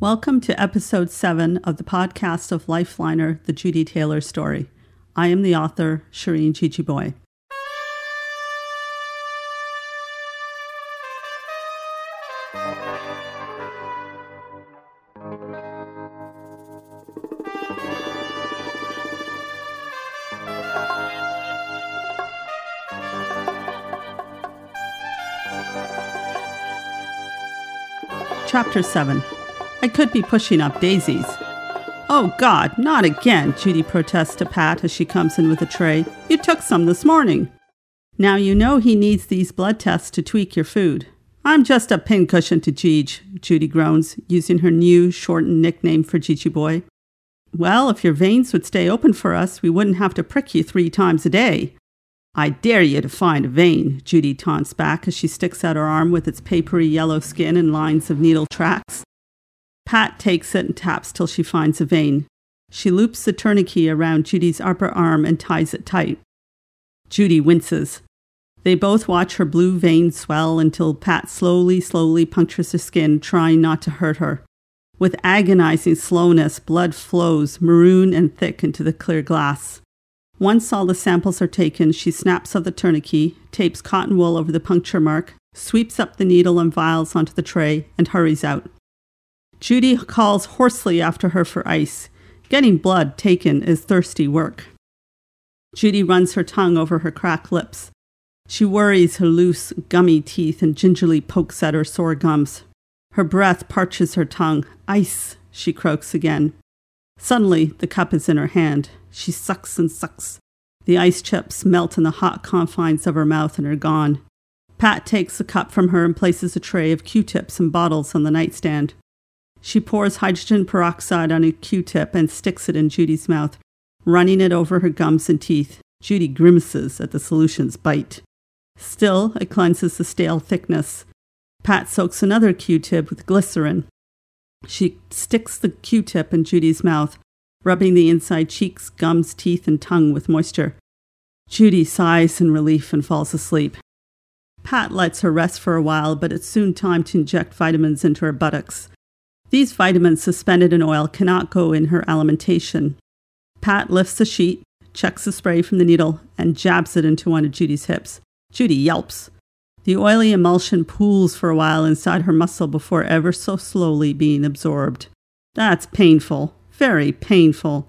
Welcome to episode 7 of the podcast of Lifeliner, the Judy Taylor story. I am the author, Shireen Jeejeebhoy. Chapter 7 I could be pushing up daisies. Oh, God, not again, Judy protests to Pat as she comes in with a tray. You took some this morning. Now you know he needs these blood tests to tweak your food. I'm just a pincushion to Jeej, Judy groans, using her new shortened nickname for Jeejeebhoy. Well, if your veins would stay open for us, we wouldn't have to prick you three times a day. I dare you to find a vein, Judy taunts back as she sticks out her arm with its papery yellow skin and lines of needle tracks. Pat takes it and taps till she finds a vein. She loops the tourniquet around Judy's upper arm and ties it tight. Judy winces. They both watch her blue vein swell until Pat slowly, slowly punctures her skin, trying not to hurt her. With agonizing slowness, blood flows, maroon and thick, into the clear glass. Once all the samples are taken, she snaps off the tourniquet, tapes cotton wool over the puncture mark, sweeps up the needle and vials onto the tray, and hurries out. Judy calls hoarsely after her for ice. Getting blood taken is thirsty work. Judy runs her tongue over her cracked lips. She worries her loose, gummy teeth and gingerly pokes at her sore gums. Her breath parches her tongue. Ice, she croaks again. Suddenly, the cup is in her hand. She sucks and sucks. The ice chips melt in the hot confines of her mouth and are gone. Pat takes the cup from her and places a tray of Q tips and bottles on the nightstand. She pours hydrogen peroxide on a Q tip and sticks it in Judy's mouth, running it over her gums and teeth. Judy grimaces at the solution's bite. Still, it cleanses the stale thickness. Pat soaks another Q tip with glycerin. She sticks the Q tip in Judy's mouth, rubbing the inside cheeks, gums, teeth, and tongue with moisture. Judy sighs in relief and falls asleep. Pat lets her rest for a while, but it's soon time to inject vitamins into her buttocks. These vitamins suspended in oil cannot go in her alimentation. Pat lifts the sheet, checks the spray from the needle, and jabs it into one of Judy's hips. Judy yelps. The oily emulsion pools for a while inside her muscle before ever so slowly being absorbed. That's painful, very painful.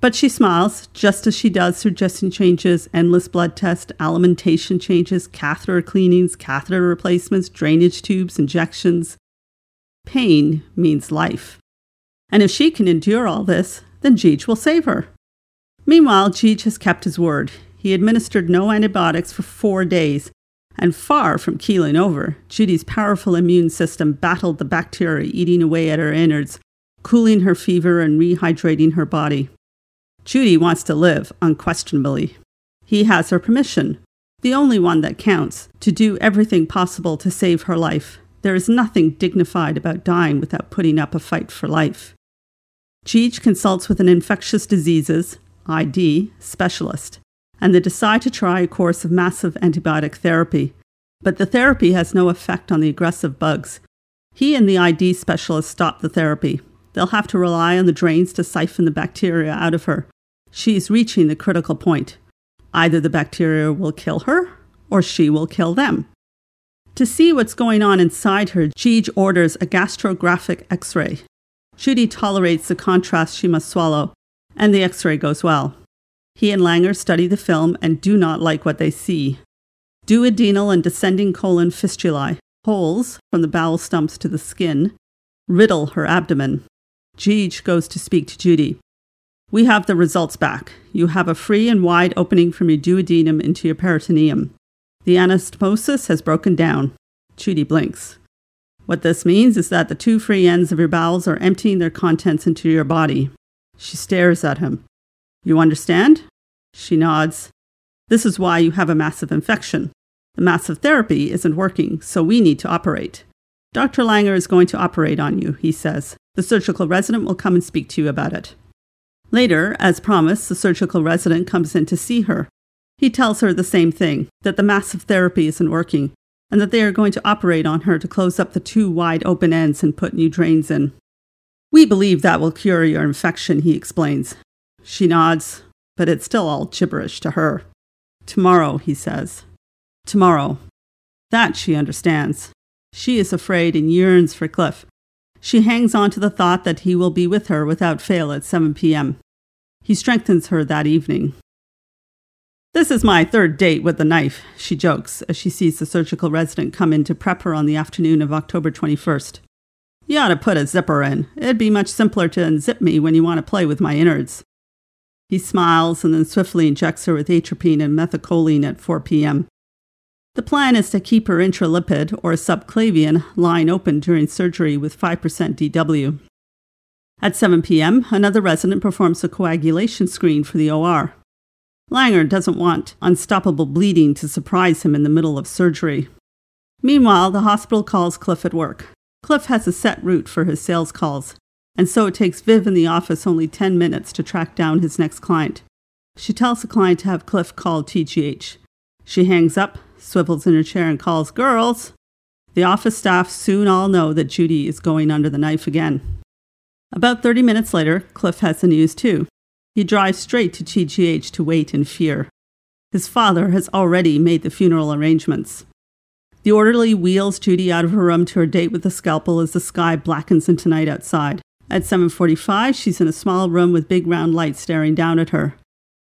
But she smiles, just as she does dressing changes, endless blood tests, alimentation changes, catheter cleanings, catheter replacements, drainage tubes, injections. Pain means life. And if she can endure all this, then Jeej will save her. Meanwhile, Jeej has kept his word. He administered no antibiotics for four days, and far from keeling over, Judy's powerful immune system battled the bacteria eating away at her innards, cooling her fever and rehydrating her body. Judy wants to live, unquestionably. He has her permission, the only one that counts, to do everything possible to save her life. There is nothing dignified about dying without putting up a fight for life. Jeej consults with an infectious diseases ID specialist, and they decide to try a course of massive antibiotic therapy. But the therapy has no effect on the aggressive bugs. He and the ID specialist stop the therapy. They'll have to rely on the drains to siphon the bacteria out of her. She's reaching the critical point. Either the bacteria will kill her, or she will kill them. To see what's going on inside her, Jeej orders a gastrographic x ray. Judy tolerates the contrast she must swallow, and the x ray goes well. He and Langer study the film and do not like what they see. Duodenal and descending colon fistulae, holes from the bowel stumps to the skin, riddle her abdomen. Jeej goes to speak to Judy. We have the results back. You have a free and wide opening from your duodenum into your peritoneum. The anastomosis has broken down. Judy blinks. What this means is that the two free ends of your bowels are emptying their contents into your body. She stares at him. You understand? She nods. This is why you have a massive infection. The massive therapy isn't working, so we need to operate. Dr. Langer is going to operate on you, he says. The surgical resident will come and speak to you about it. Later, as promised, the surgical resident comes in to see her. He tells her the same thing that the massive therapy isn't working, and that they are going to operate on her to close up the two wide open ends and put new drains in. We believe that will cure your infection, he explains. She nods, but it's still all gibberish to her. Tomorrow, he says. Tomorrow. That she understands. She is afraid and yearns for Cliff. She hangs on to the thought that he will be with her without fail at 7 p.m. He strengthens her that evening. This is my third date with the knife, she jokes as she sees the surgical resident come in to prep her on the afternoon of October 21st. You ought to put a zipper in. It'd be much simpler to unzip me when you want to play with my innards. He smiles and then swiftly injects her with atropine and methacholine at 4 p.m. The plan is to keep her intralipid or subclavian line open during surgery with 5% DW. At 7 p.m., another resident performs a coagulation screen for the OR. Langer doesn't want unstoppable bleeding to surprise him in the middle of surgery. Meanwhile, the hospital calls Cliff at work. Cliff has a set route for his sales calls, and so it takes Viv in the office only 10 minutes to track down his next client. She tells the client to have Cliff call TGH. She hangs up, swivels in her chair, and calls, Girls! The office staff soon all know that Judy is going under the knife again. About 30 minutes later, Cliff has the news too. He drives straight to TGH to wait in fear. His father has already made the funeral arrangements. The orderly wheels Judy out of her room to her date with the scalpel as the sky blackens into night outside. At 7:45, she's in a small room with big round lights staring down at her.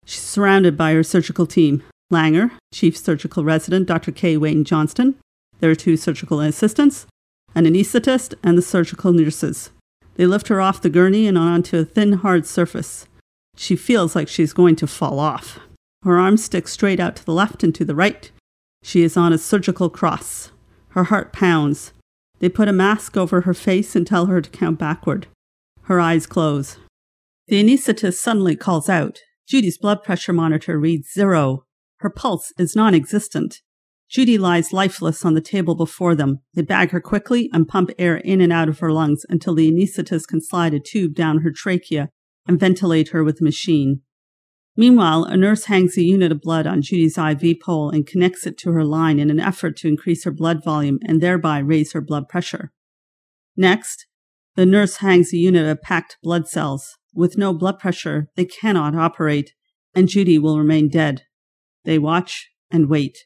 She's surrounded by her surgical team. Langer, chief surgical resident Dr. K. Wayne Johnston. There are two surgical assistants, an anesthetist, and the surgical nurses. They lift her off the gurney and onto a thin, hard surface. She feels like she's going to fall off. Her arms stick straight out to the left and to the right. She is on a surgical cross. Her heart pounds. They put a mask over her face and tell her to count backward. Her eyes close. The anesthetist suddenly calls out. Judy's blood pressure monitor reads zero. Her pulse is non existent. Judy lies lifeless on the table before them. They bag her quickly and pump air in and out of her lungs until the anesthetist can slide a tube down her trachea and ventilate her with a machine. Meanwhile, a nurse hangs a unit of blood on Judy's IV pole and connects it to her line in an effort to increase her blood volume and thereby raise her blood pressure. Next, the nurse hangs a unit of packed blood cells. With no blood pressure, they cannot operate, and Judy will remain dead. They watch and wait.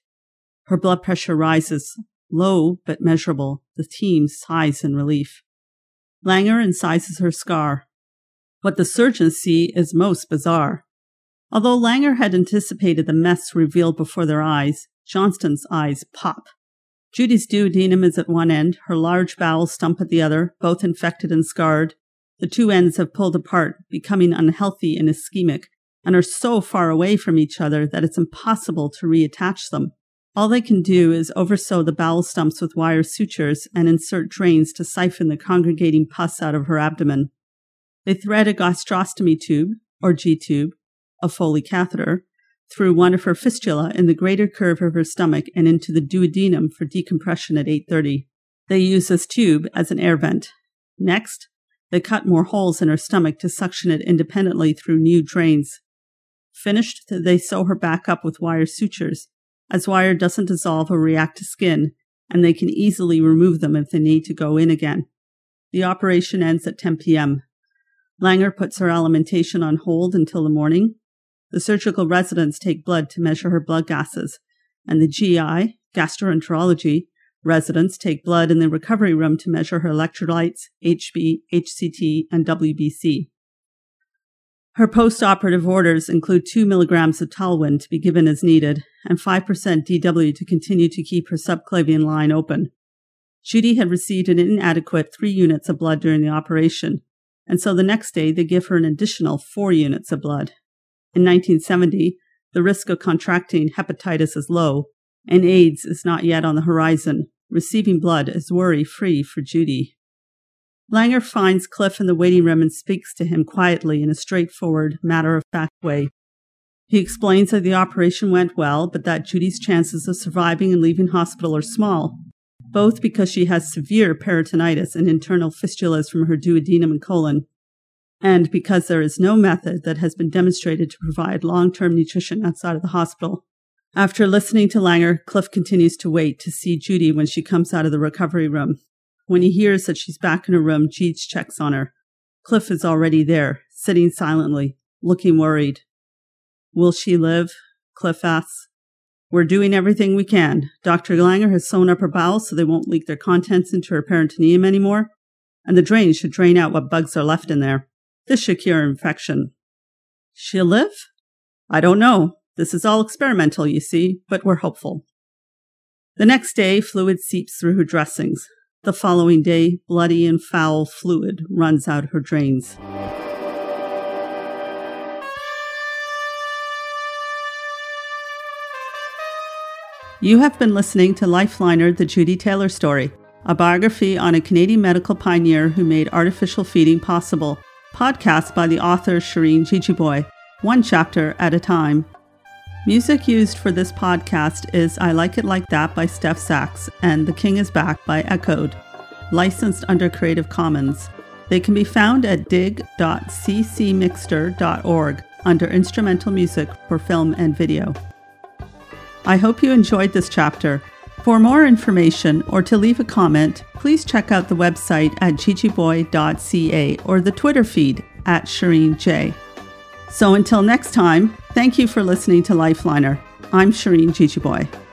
Her blood pressure rises, low but measurable. The team sighs in relief. Langer incises her scar. What the surgeons see is most bizarre. Although Langer had anticipated the mess revealed before their eyes, Johnston's eyes pop. Judy's duodenum is at one end, her large bowel stump at the other, both infected and scarred. The two ends have pulled apart, becoming unhealthy and ischemic, and are so far away from each other that it's impossible to reattach them. All they can do is oversew the bowel stumps with wire sutures and insert drains to siphon the congregating pus out of her abdomen. They thread a gastrostomy tube, or G tube, a Foley catheter, through one of her fistula in the greater curve of her stomach and into the duodenum for decompression at 8:30. They use this tube as an air vent. Next, they cut more holes in her stomach to suction it independently through new drains. Finished, they sew her back up with wire sutures, as wire doesn't dissolve or react to skin, and they can easily remove them if they need to go in again. The operation ends at 10 p.m. Langer puts her alimentation on hold until the morning. The surgical residents take blood to measure her blood gases, and the GI, gastroenterology, residents take blood in the recovery room to measure her electrolytes, HB, HCT, and WBC. Her post-operative orders include 2 milligrams of Talwin to be given as needed and 5% DW to continue to keep her subclavian line open. Judy had received an inadequate 3 units of blood during the operation, and so the next day they give her an additional 4 units of blood. In 1970, the risk of contracting hepatitis is low, and AIDS is not yet on the horizon. Receiving blood is worry free for Judy. Langer finds Cliff in the waiting room and speaks to him quietly in a straightforward, matter of fact way. He explains that the operation went well, but that Judy's chances of surviving and leaving hospital are small, both because she has severe peritonitis and internal fistulas from her duodenum and colon, and because there is no method that has been demonstrated to provide long term nutrition outside of the hospital. After listening to Langer, Cliff continues to wait to see Judy when she comes out of the recovery room. When he hears that she's back in her room, Jeej checks on her. Cliff is already there, sitting silently, looking worried. Will she live? Cliff asks. We're doing everything we can. Dr. Langer has sewn up her bowels so they won't leak their contents into her peritoneum anymore, and the drain should drain out what bugs are left in there. This should cure infection. She'll live? I don't know. This is all experimental, you see, but we're hopeful. The next day, fluid seeps through her dressings. The following day, bloody and foul fluid runs out of her drains. You have been listening to Lifeliner, the Judy Taylor story, a biography on a Canadian medical pioneer who made artificial feeding possible. Podcast by the author Shireen Jeejeebhoy, one chapter at a time. Music used for this podcast is I Like It Like That by Steph Sachs and The King is Back by Echoed, licensed under Creative Commons. They can be found at dig.ccmixter.org under instrumental music for film and video. I hope you enjoyed this chapter. For more information or to leave a comment, please check out the website at jeejeebhoy.ca or the Twitter feed at Shireen J. So until next time, thank you for listening to Lifeliner. I'm Shireen Jeejeebhoy.